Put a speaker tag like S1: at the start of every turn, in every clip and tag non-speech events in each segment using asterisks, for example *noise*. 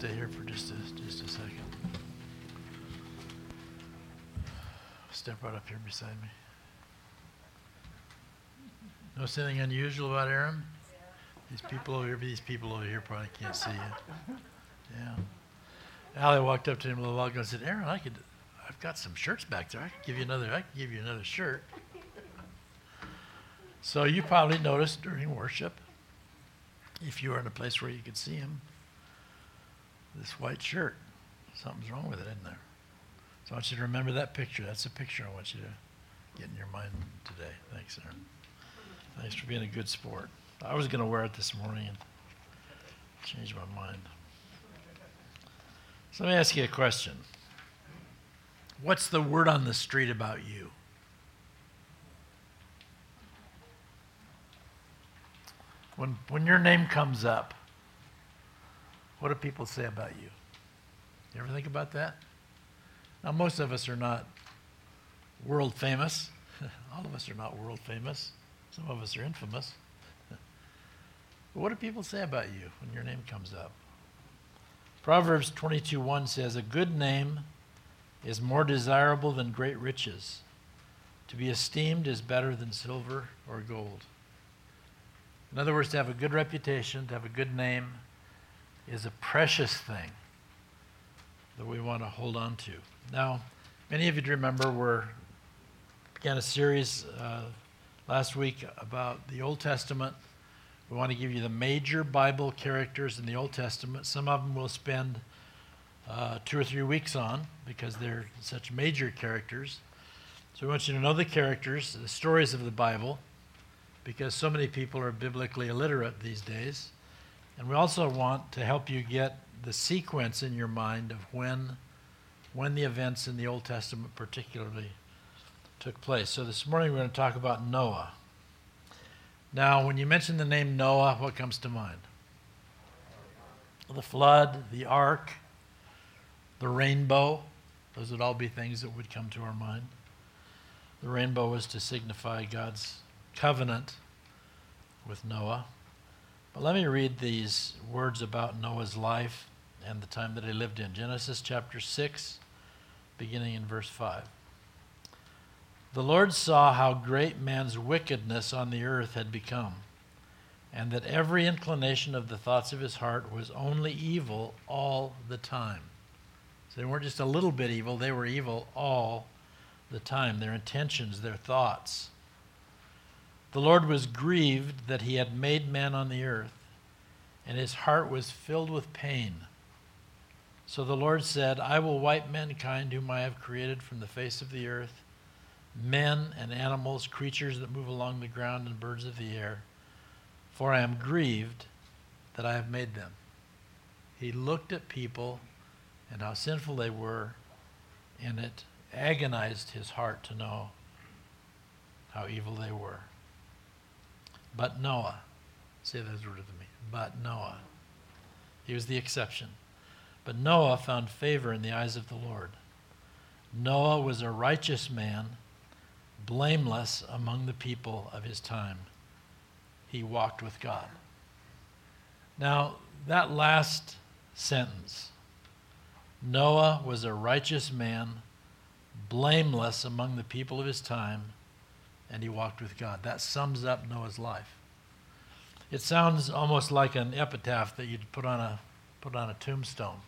S1: stay here for just a, just a second. Step right up here beside me. Notice anything unusual about Aaron? These people over here, these people over here probably can't see you. Yeah. Allie walked up to him a little while ago and said, Aaron, I could, I've got some shirts back there. I could give you another, I could give you another shirt. So you probably noticed during worship, if you were in a place where you could see him, this white shirt. Something's wrong with it, isn't there? So I want you to remember that picture. That's a picture I want you to get in your mind today. Thanks, Aaron. Thanks for being a good sport. I was going to wear it this morning and changed my mind. So let me ask you a question. What's the word on the street about you? When, when your name comes up, what do people say about you? You ever think about that? Now, most of us are not world famous. *laughs* All of us are not world famous. Some of us are infamous. but *laughs* what do people say about you when your name comes up? Proverbs 22:1 says, "A good name is more desirable than great riches. To be esteemed is better than silver or gold." In other words, to have a good reputation, to have a good name, is a precious thing that we want to hold on to. Now, many of you remember we began a series uh, last week about the Old Testament. We want to give you the major Bible characters in the Old Testament. Some of them we'll spend uh, two or three weeks on because they're such major characters. So we want you to know the characters, the stories of the Bible because so many people are biblically illiterate these days. And we also want to help you get the sequence in your mind of when, when the events in the Old Testament particularly took place. So this morning we're going to talk about Noah. Now, when you mention the name Noah, what comes to mind? The flood, the ark, the rainbow. Those would all be things that would come to our mind. The rainbow was to signify God's covenant with Noah. Let me read these words about Noah's life and the time that he lived in. Genesis chapter 6, beginning in verse 5. The Lord saw how great man's wickedness on the earth had become, and that every inclination of the thoughts of his heart was only evil all the time. So they weren't just a little bit evil, they were evil all the time. Their intentions, their thoughts. The Lord was grieved that he had made man on the earth, and his heart was filled with pain. So the Lord said, I will wipe mankind whom I have created from the face of the earth, men and animals, creatures that move along the ground, and birds of the air, for I am grieved that I have made them. He looked at people and how sinful they were, and it agonized his heart to know how evil they were. But Noah, say those words with me. But Noah. He was the exception. But Noah found favor in the eyes of the Lord. Noah was a righteous man, blameless among the people of his time. He walked with God. Now, that last sentence Noah was a righteous man, blameless among the people of his time and he walked with God. That sums up Noah's life. It sounds almost like an epitaph that you'd put on a, put on a tombstone.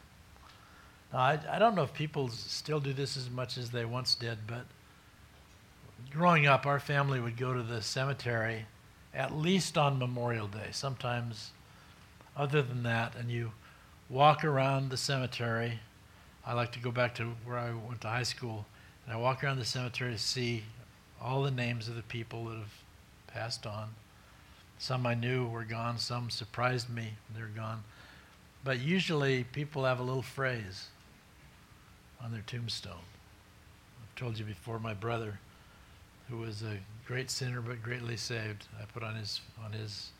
S1: Now, I, I don't know if people still do this as much as they once did, but growing up, our family would go to the cemetery at least on Memorial Day, sometimes other than that, and you walk around the cemetery. I like to go back to where I went to high school, and I walk around the cemetery to see all the names of the people that have passed on. Some I knew were gone, some surprised me, they're gone. But usually people have a little phrase on their tombstone. I've told you before, my brother, who was a great sinner but greatly saved, I put on his, on his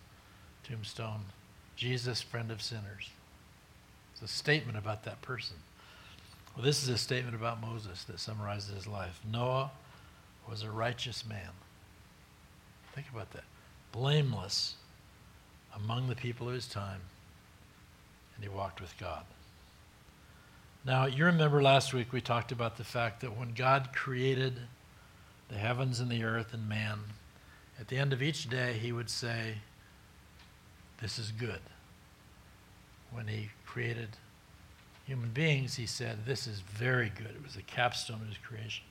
S1: tombstone, Jesus, friend of sinners. It's a statement about that person. Well, this is a statement about Moses that summarizes his life. Noah was a righteous man. Think about that. Blameless among the people of his time, and he walked with God. Now, you remember last week we talked about the fact that when God created the heavens and the earth and man, at the end of each day, he would say, This is good. When he created human beings, he said, This is very good. It was the capstone of his creation.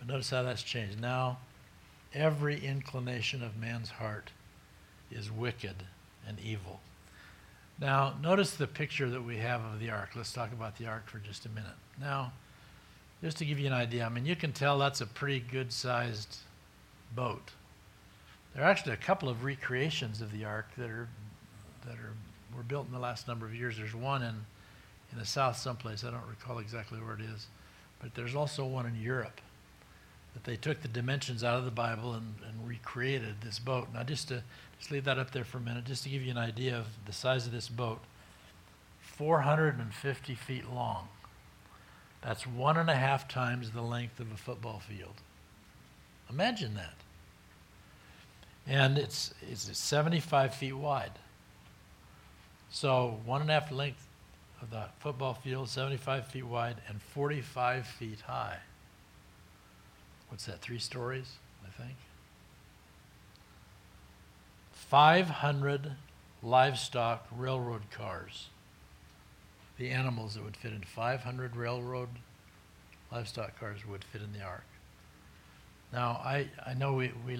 S1: But notice how that's changed. Now, every inclination of man's heart is wicked and evil. Now, notice the picture that we have of the ark. Let's talk about the ark for just a minute. Now, just to give you an idea, I mean, you can tell that's a pretty good sized boat. There are actually a couple of recreations of the ark that are, that are, were built in the last number of years. There's one in, in the south someplace, I don't recall exactly where it is, but there's also one in Europe that they took the dimensions out of the Bible and, and recreated this boat. Now, just to just leave that up there for a minute, just to give you an idea of the size of this boat 450 feet long. That's one and a half times the length of a football field. Imagine that. And it's, it's 75 feet wide. So, one and a half length of the football field, 75 feet wide, and 45 feet high what's that, three stories, I think? 500 livestock railroad cars. The animals that would fit in 500 railroad livestock cars would fit in the ark. Now, I, I know we, we,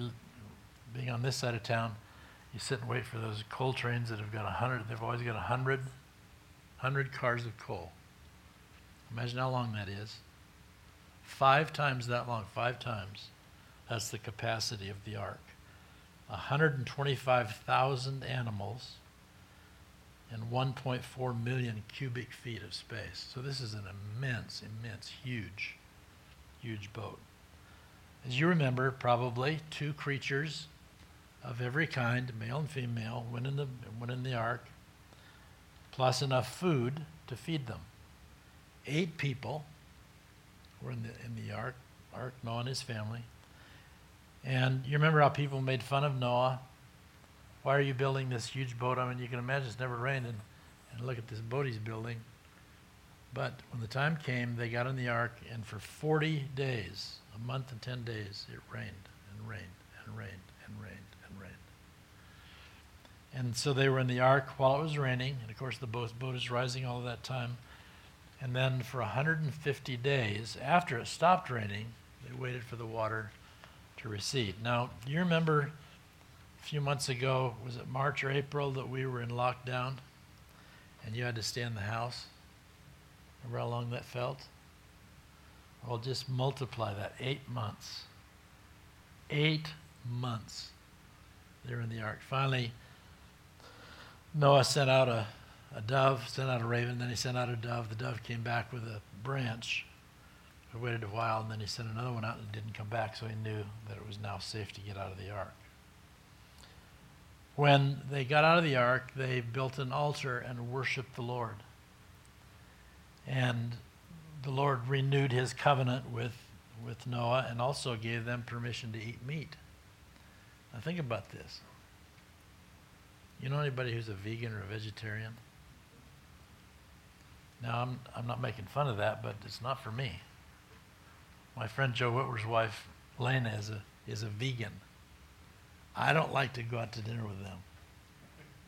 S1: being on this side of town, you sit and wait for those coal trains that have got 100, they've always got 100, 100 cars of coal. Imagine how long that is. Five times that long, five times. That's the capacity of the ark. 125,000 animals and 1.4 million cubic feet of space. So this is an immense, immense, huge, huge boat. As you remember, probably two creatures of every kind, male and female, went in the, went in the ark, plus enough food to feed them. Eight people were in the, in the ark, ark, Noah and his family. And you remember how people made fun of Noah? Why are you building this huge boat? I mean, you can imagine it's never rained, and, and look at this boat he's building. But when the time came, they got in the ark, and for 40 days, a month and 10 days, it rained and rained and rained and rained and rained. And so they were in the ark while it was raining, and of course the boat, boat is rising all of that time. And then for 150 days, after it stopped raining, they waited for the water to recede. Now, you remember a few months ago, was it March or April, that we were in lockdown and you had to stay in the house? Remember how long that felt? Well, just multiply that eight months. Eight months they're in the ark. Finally, Noah sent out a a dove, sent out a raven, then he sent out a dove. The dove came back with a branch. He waited a while, and then he sent another one out and didn't come back, so he knew that it was now safe to get out of the ark. When they got out of the ark, they built an altar and worshiped the Lord. And the Lord renewed his covenant with, with Noah and also gave them permission to eat meat. Now, think about this. You know anybody who's a vegan or a vegetarian? Now, I'm, I'm not making fun of that, but it's not for me. My friend Joe Whitwer's wife, Lena, is a, is a vegan. I don't like to go out to dinner with them.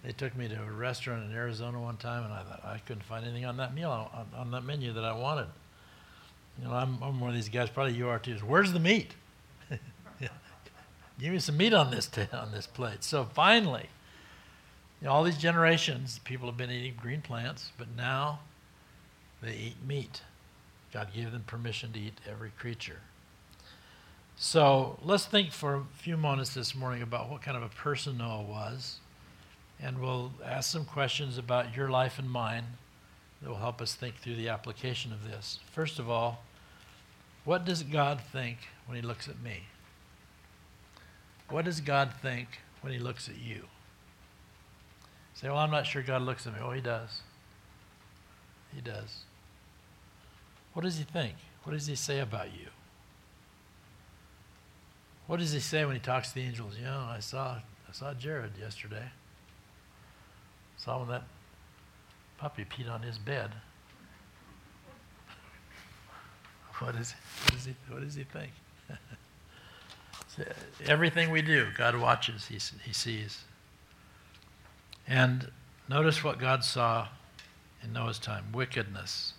S1: They took me to a restaurant in Arizona one time, and I thought I couldn't find anything on that meal, on, on that menu that I wanted. You know, I'm, I'm one of these guys, probably you are too. Where's the meat? *laughs* Give me some meat on this, t- on this plate. So finally, you know, all these generations, people have been eating green plants, but now they eat meat. God gave them permission to eat every creature. So let's think for a few moments this morning about what kind of a person Noah was. And we'll ask some questions about your life and mine that will help us think through the application of this. First of all, what does God think when He looks at me? What does God think when He looks at you? Say, well, I'm not sure God looks at me. Oh, He does. He does. What does he think? What does he say about you? What does he say when he talks to the angels? You know, I saw I saw Jared yesterday. Saw when that puppy peed on his bed. *laughs* What, is, what, is he, what does he think? *laughs* Everything we do, God watches, he, he sees. And notice what God saw in Noah's time wickedness.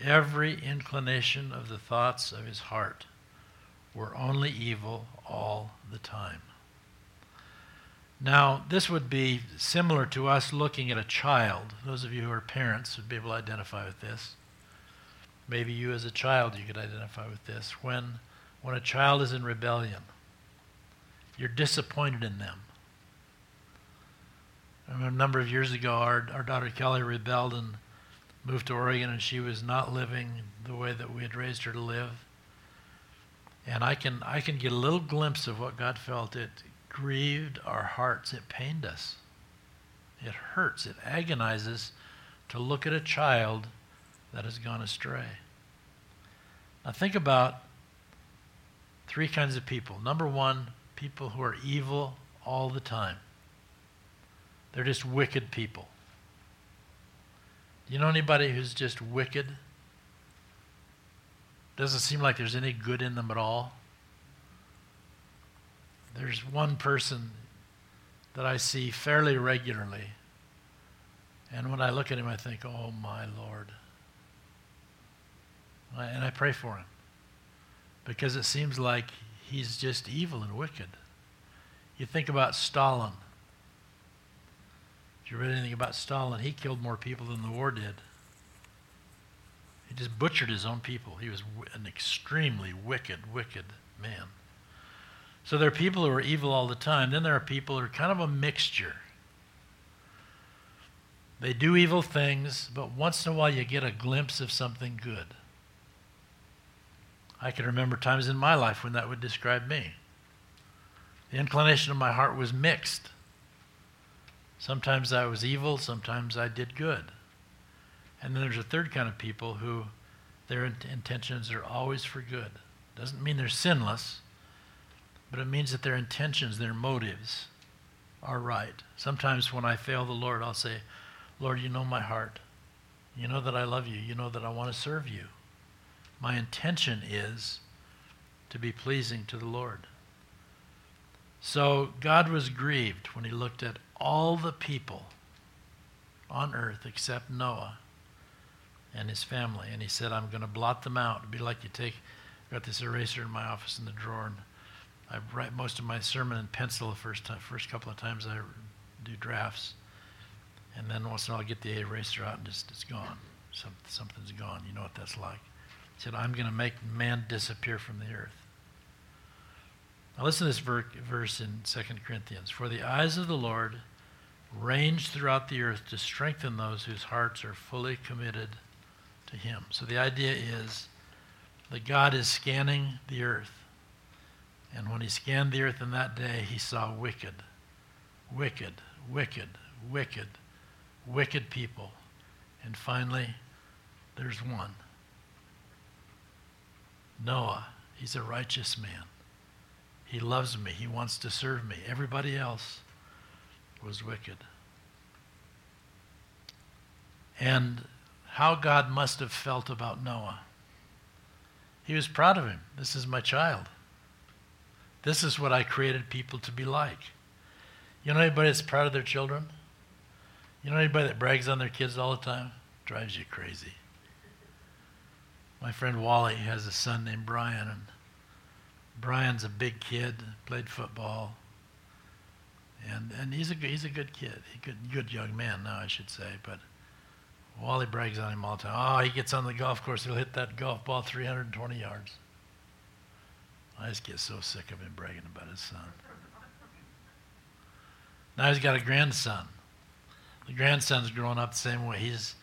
S1: Every inclination of the thoughts of his heart were only evil all the time. Now, this would be similar to us looking at a child. Those of you who are parents would be able to identify with this. Maybe you as a child you could identify with this. When when a child is in rebellion, you're disappointed in them. I remember a number of years ago, our, our daughter Kelly rebelled and moved to Oregon, and she was not living the way that we had raised her to live. And I can, I can get a little glimpse of what God felt. It grieved our hearts, it pained us. It hurts, it agonizes to look at a child that has gone astray. Now, think about Three kinds of people. Number one, people who are evil all the time. They're just wicked people. You know anybody who's just wicked? Doesn't seem like there's any good in them at all. There's one person that I see fairly regularly. And when I look at him, I think, oh my Lord. And I pray for him because it seems like he's just evil and wicked. You think about Stalin. Did you read anything about Stalin? He killed more people than the war did. He just butchered his own people. He was an extremely wicked, wicked man. So there are people who are evil all the time. Then there are people who are kind of a mixture. They do evil things, but once in a while you get a glimpse of something good. I can remember times in my life when that would describe me. The inclination of my heart was mixed. Sometimes I was evil, sometimes I did good. And then there's a third kind of people who their intentions are always for good. Doesn't mean they're sinless, but it means that their intentions, their motives are right. Sometimes when I fail the Lord, I'll say, Lord, you know my heart. You know that I love you. You know that I want to serve you. My intention is to be pleasing to the Lord. So God was grieved when he looked at all the people on earth except Noah and his family. And he said, I'm going to blot them out. It'd be like you take, I've got this eraser in my office in the drawer, and I write most of my sermon in pencil the first, time, first couple of times I do drafts. And then once in a while I get the eraser out and just, it's gone. Some, something's gone. You know what that's like. He said, I'm going to make man disappear from the earth. Now listen to this verse in 2 Corinthians. For the eyes of the Lord range throughout the earth to strengthen those whose hearts are fully committed to him. So the idea is that God is scanning the earth. And when he scanned the earth in that day, he saw wicked, wicked, wicked, wicked, wicked people. And finally, there's one Noah, he's a righteous man. He loves me. He wants to serve me. Everybody else was wicked. And how God must have felt about Noah. He was proud of him. This is my child. This is what I created people to be like. You know anybody that's proud of their children? You know anybody that brags on their kids all the time? Drives you crazy my friend Wally has a son named Brian, and Brian's a big kid, played football, and and he's a he's a good kid, a good good young man now, I should say. But Wally brags on him all the time. Oh, he gets on the golf course, he'll hit that golf ball 320 yards. I just get so sick of him bragging about his son. Now he's got a grandson. The grandson's growing up the same way. He's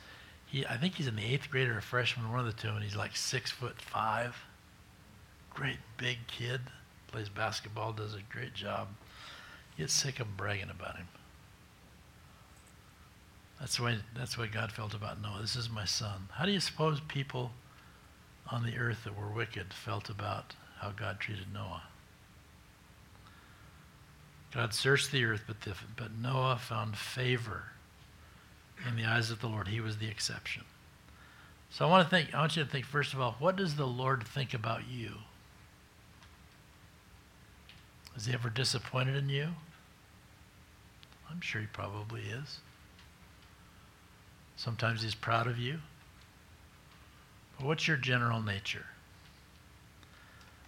S1: he, I think he's in the eighth grade or a freshman, one of the two, and he's like six foot five. Great big kid. Plays basketball, does a great job. Get sick of bragging about him. That's the way that's the God felt about Noah. This is my son. How do you suppose people on the earth that were wicked felt about how God treated Noah? God searched the earth, but, the, but Noah found favor in the eyes of the Lord. He was the exception. So I want to think I want you to think first of all, what does the Lord think about you? Is he ever disappointed in you? I'm sure he probably is. Sometimes he's proud of you. But what's your general nature?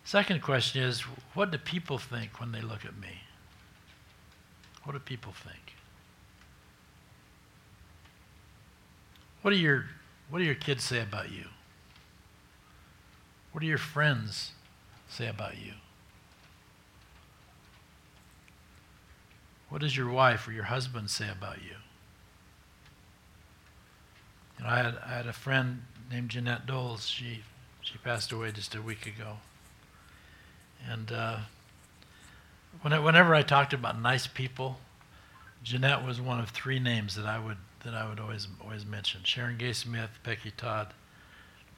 S1: Second question is what do people think when they look at me? What do people think? What do your what do your kids say about you? What do your friends say about you? What does your wife or your husband say about you? you know I, had, I had a friend named Jeanette Doles. She, she passed away just a week ago. And uh, whenever I talked about nice people, Jeanette was one of three names that I would that I would always always mention: Sharon Gay Smith, Becky Todd,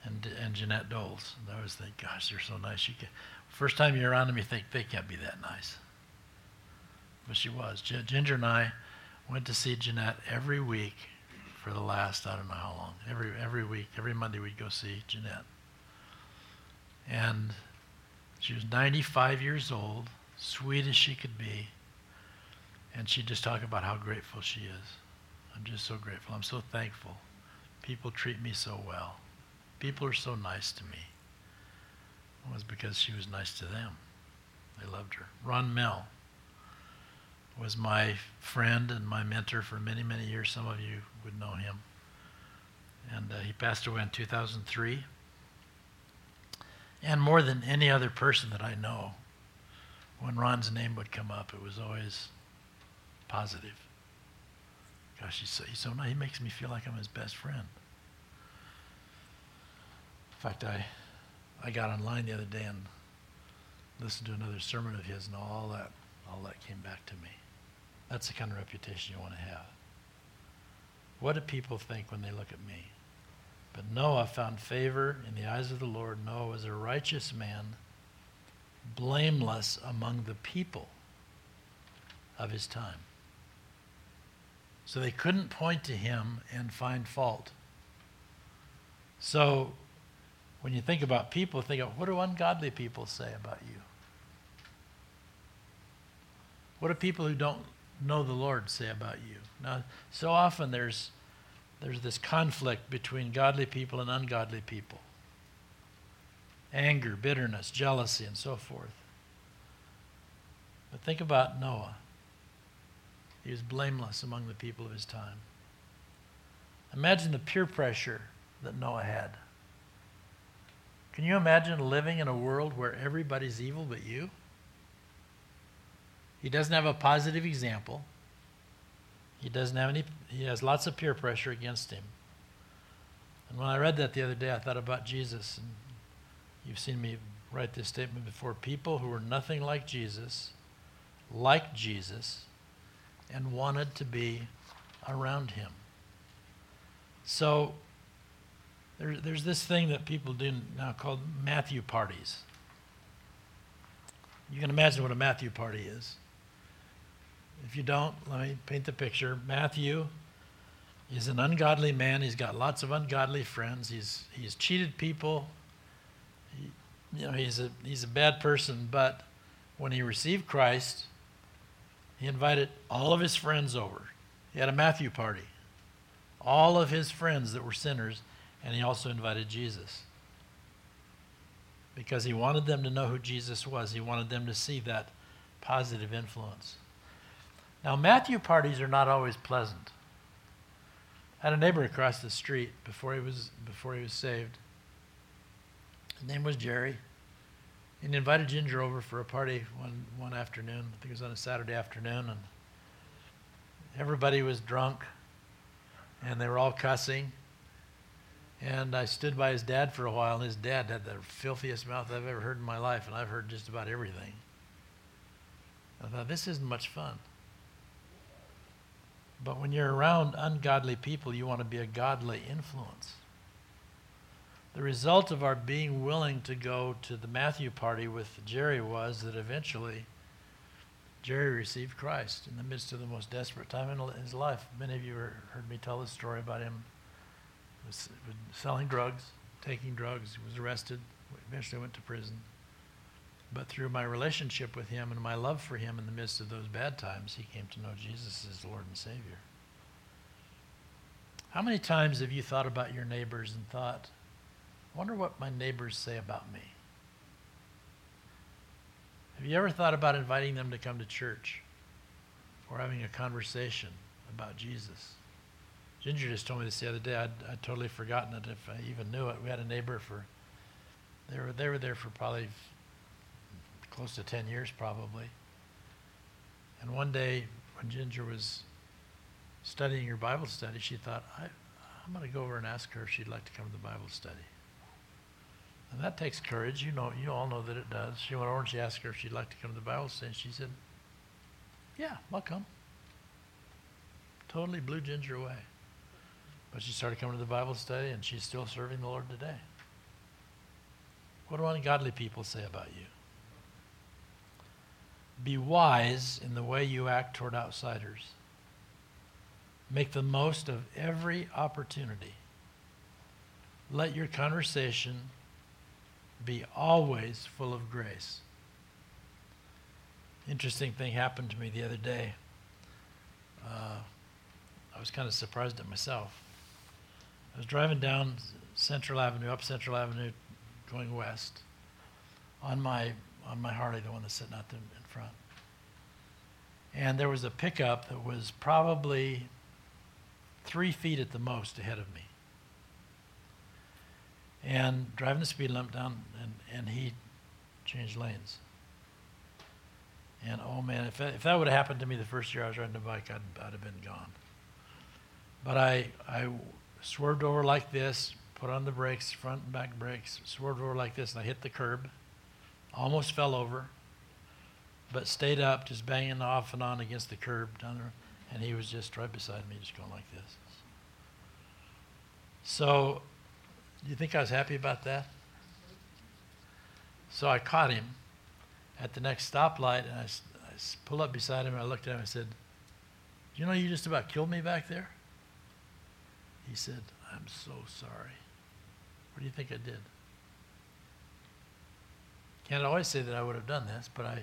S1: and and Jeanette Doles. And I always think, gosh, they're so nice. You can, first time you're around them, you think they can't be that nice but she was. G- Ginger and I went to see Jeanette every week for the last, I don't know how long. Every, every week, every Monday we'd go see Jeanette. And she was 95 years old, sweet as she could be. And she'd just talk about how grateful she is. I'm just so grateful. I'm so thankful. People treat me so well. People are so nice to me. It was because she was nice to them. They loved her. Ron Mehl was my friend and my mentor for many, many years. Some of you would know him. And uh, he passed away in 2003. And more than any other person that I know, when Ron's name would come up, it was always positive. Gosh, he's so, he's so nice. He makes me feel like I'm his best friend. In fact, I, I got online the other day and listened to another sermon of his, and all that, all that came back to me. That's the kind of reputation you want to have. What do people think when they look at me? But Noah found favor in the eyes of the Lord. Noah was a righteous man, blameless among the people of his time. So they couldn't point to him and find fault. So when you think about people, think of what do ungodly people say about you? What do people who don't know the Lord say about you? Now, so often there's, there's this conflict between godly people and ungodly people anger, bitterness, jealousy, and so forth. But think about Noah. He was blameless among the people of his time. Imagine the peer pressure that Noah had. Can you imagine living in a world where everybody's evil but you? He doesn't have a positive example. He doesn't have any, he has lots of peer pressure against him. And when I read that the other day, I thought about Jesus. And you've seen me write this statement before. People who were nothing like Jesus, liked Jesus, and wanted to be around him. So there, there's this thing that people do now called Matthew parties. You can imagine what a Matthew party is. If you don't, let me paint the picture. Matthew is an ungodly man. He's got lots of ungodly friends. He's, he's cheated people. He, you know, he's a, he's a bad person, but when he received Christ, he invited all of his friends over. He had a Matthew party. All of his friends that were sinners, and he also invited Jesus. Because he wanted them to know who Jesus was. He wanted them to see that positive influence. Now, Matthew parties are not always pleasant. I had a neighbor across the street before he was, before he was saved. His name was Jerry. And he invited Ginger over for a party one, one afternoon. I think it was on a Saturday afternoon. And everybody was drunk. And they were all cussing. And I stood by his dad for a while, and his dad had the filthiest mouth I've ever heard in my life, and I've heard just about everything. I thought, this isn't much fun. But when you're around ungodly people, you want to be a godly influence. The result of our being willing to go to the Matthew party with Jerry was that eventually Jerry received Christ in the midst of the most desperate time in his life. Many of you heard me tell this story about him was selling drugs, taking drugs, he was arrested, eventually went to prison. But through my relationship with him and my love for him in the midst of those bad times, he came to know Jesus as Lord and Savior. How many times have you thought about your neighbors and thought, I wonder what my neighbors say about me? Have you ever thought about inviting them to come to church or having a conversation about Jesus? Ginger just told me this the other day. I'd, I'd totally forgotten it if I even knew it. We had a neighbor for, they were, they were there for probably close to 10 years, probably. And one day when Ginger was studying her Bible study, she thought, I, I'm going to go over and ask her if she'd like to come to the Bible study. And that takes courage. You know, you all know that it does. She went over and she asked her if she'd like to come to the Bible study. And she said, Yeah, I'll come. Totally blew Ginger away. But she started coming to the Bible study and she's still serving the Lord today. What do ungodly people say about you? Be wise in the way you act toward outsiders. Make the most of every opportunity. Let your conversation be always full of grace. Interesting thing happened to me the other day. Uh, I was kind of surprised at myself. I was driving down Central Avenue, up Central Avenue, going west, on my on my Harley, the one that's sitting out there in front. And there was a pickup that was probably three feet at the most ahead of me. And driving the speed limit down, and, and he changed lanes. And oh man, if that, if that would have happened to me the first year I was riding a bike, I'd, I'd have been gone. But I, I swerved over like this, put on the brakes, front and back brakes, swerved over like this, and I hit the curb. Almost fell over, but stayed up, just banging off and on against the curb down there, and he was just right beside me, just going like this. So, do you think I was happy about that? So I caught him at the next stoplight, and I, I pulled up beside him, and I looked at him and I said, you know you just about killed me back there? He said, I'm so sorry. What do you think I did? Can't always say that I would have done this, but I,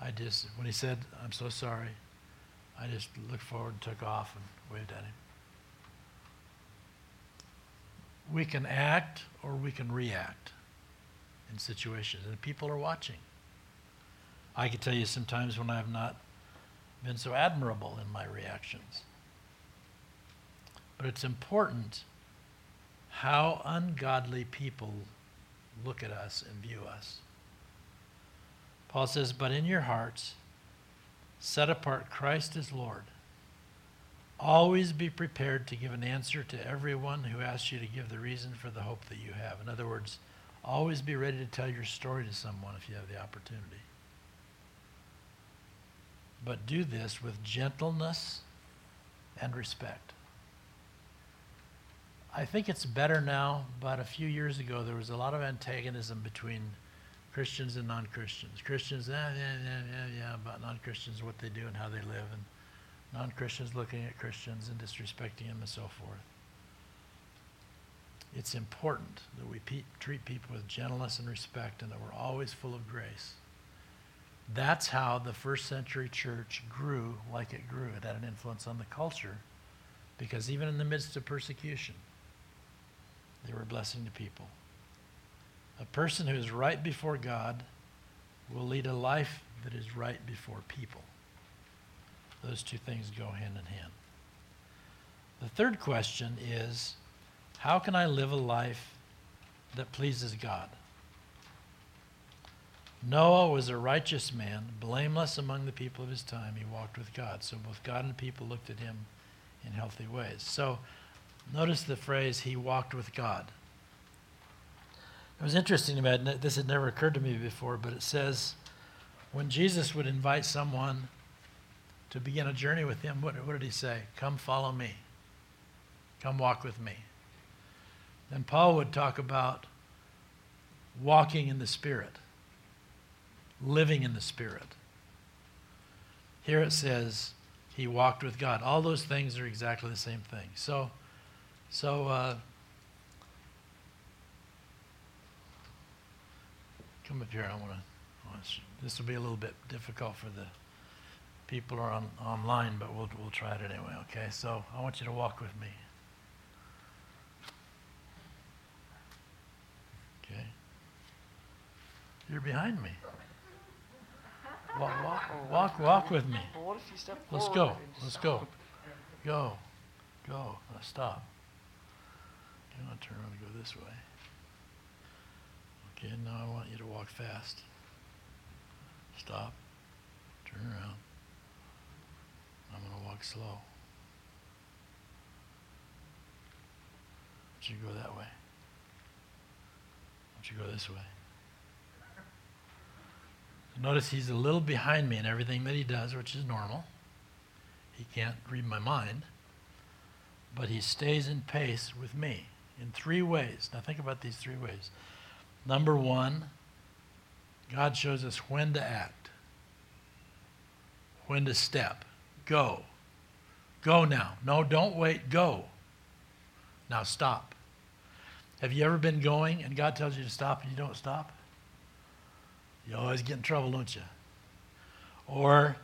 S1: I just, when he said, I'm so sorry, I just looked forward and took off and waved at him. We can act or we can react in situations, and people are watching. I can tell you sometimes when I have not been so admirable in my reactions. But it's important how ungodly people look at us and view us. Paul says, But in your hearts, set apart Christ as Lord. Always be prepared to give an answer to everyone who asks you to give the reason for the hope that you have. In other words, always be ready to tell your story to someone if you have the opportunity. But do this with gentleness and respect. I think it's better now, but a few years ago there was a lot of antagonism between Christians and non Christians. Christians, yeah, yeah, yeah, yeah, yeah, about non Christians, what they do and how they live, and non Christians looking at Christians and disrespecting them and so forth. It's important that we pe- treat people with gentleness and respect and that we're always full of grace. That's how the first century church grew like it grew. It had an influence on the culture because even in the midst of persecution, they were a blessing to people. A person who is right before God will lead a life that is right before people. Those two things go hand in hand. The third question is how can I live a life that pleases God? Noah was a righteous man, blameless among the people of his time. He walked with God. So both God and people looked at him in healthy ways. So Notice the phrase, he walked with God. It was interesting to me, this had never occurred to me before, but it says when Jesus would invite someone to begin a journey with him, what, what did he say? Come follow me. Come walk with me. Then Paul would talk about walking in the Spirit, living in the Spirit. Here it says he walked with God. All those things are exactly the same thing. So, So, uh, come up here. I want to. This will be a little bit difficult for the people who are on, online, but we'll, we'll try it anyway, okay? So I want you to walk with me. Okay? You're behind me. Walk, walk, walk, walk with me.
S2: Well, what if you step
S1: Let's go. Let's go. Go. Go. Now stop. Turn around and go this way. Okay, now I want you to walk fast. Stop. Turn around. I'm going to walk slow. I want you go that way. Don't you go this way. Notice he's a little behind me in everything that he does, which is normal. He can't read my mind. But he stays in pace with me in three ways. Now, think about these three ways. Number one, God shows us when to act, when to step. Go. Go now. No, don't wait. Go. Now stop. Have you ever been going and God tells you to stop and you don't stop? You always get in trouble, don't you? Or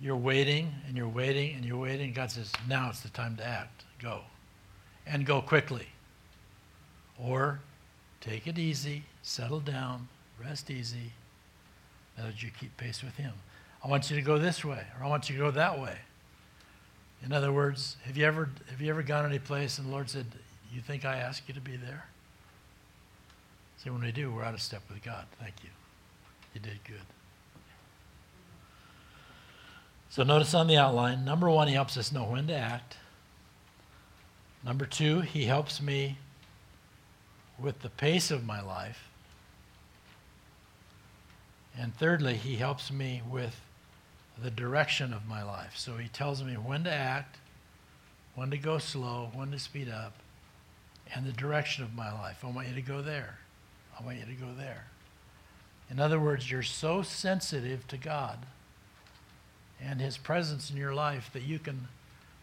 S1: you're waiting and you're waiting and you're waiting, and God says, now it's the time to act. Go. And go quickly. Or take it easy, settle down, rest easy, that you keep pace with Him. I want you to go this way, or I want you to go that way. In other words, have you ever have you ever gone any place and the Lord said, You think I asked you to be there? See, when we do, we're out of step with God. Thank you. You did good. So notice on the outline, number one, he helps us know when to act. Number two, he helps me with the pace of my life. And thirdly, he helps me with the direction of my life. So he tells me when to act, when to go slow, when to speed up, and the direction of my life. I want you to go there. I want you to go there. In other words, you're so sensitive to God and his presence in your life that you can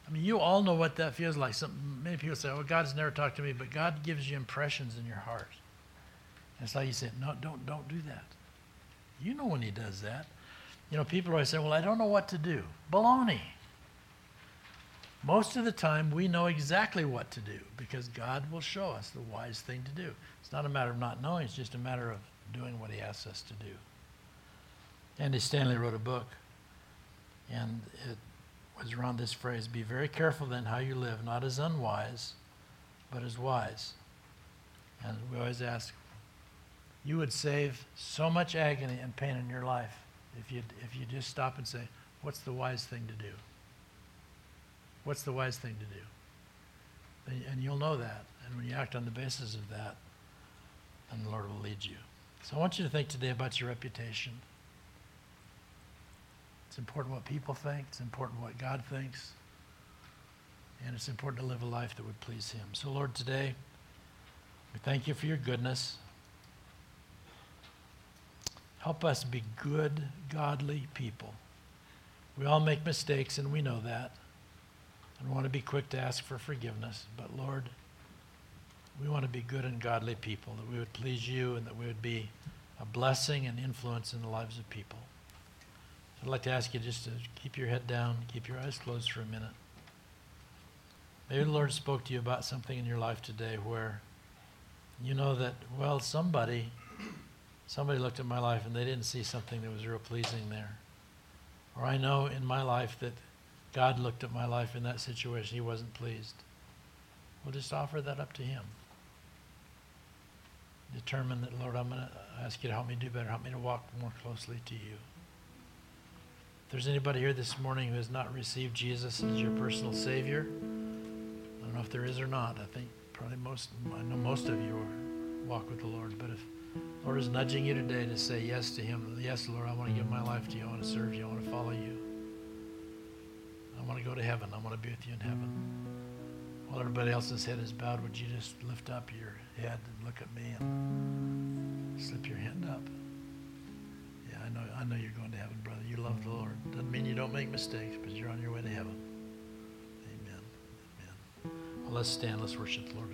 S1: I mean, you all know what that feels like. Some, many people say, oh, "Well, God has never talked to me," but God gives you impressions in your heart. It's like you say, "No, don't, don't do that." You know when He does that. You know, people always say, "Well, I don't know what to do." Baloney. Most of the time, we know exactly what to do because God will show us the wise thing to do. It's not a matter of not knowing; it's just a matter of doing what He asks us to do. Andy Stanley wrote a book, and it was around this phrase be very careful then how you live, not as unwise, but as wise. And we always ask, you would save so much agony and pain in your life if you if you just stop and say, what's the wise thing to do? What's the wise thing to do? And, and you'll know that. And when you act on the basis of that, then the Lord will lead you. So I want you to think today about your reputation. It's important what people think. It's important what God thinks. And it's important to live a life that would please Him. So, Lord, today, we thank you for your goodness. Help us be good, godly people. We all make mistakes, and we know that. And want to be quick to ask for forgiveness. But, Lord, we want to be good and godly people, that we would please you and that we would be a blessing and influence in the lives of people. I'd like to ask you just to keep your head down, keep your eyes closed for a minute. Maybe the Lord spoke to you about something in your life today where you know that, well, somebody, somebody looked at my life and they didn't see something that was real pleasing there. Or I know in my life that God looked at my life in that situation, he wasn't pleased. We'll just offer that up to him. Determine that, Lord, I'm going to ask you to help me do better, help me to walk more closely to you. If there's anybody here this morning who has not received Jesus as your personal Savior, I don't know if there is or not. I think probably most, I know most of you walk with the Lord. But if the Lord is nudging you today to say yes to Him, yes, Lord, I want to give my life to you. I want to serve you. I want to follow you. I want to go to heaven. I want to be with you in heaven. While everybody else's head is bowed, would you just lift up your head and look at me and slip your hand up? I know, I know you're going to heaven, brother. You love the Lord. Doesn't mean you don't make mistakes, but you're on your way to heaven. Amen. Amen. Let's stand. Let's worship the Lord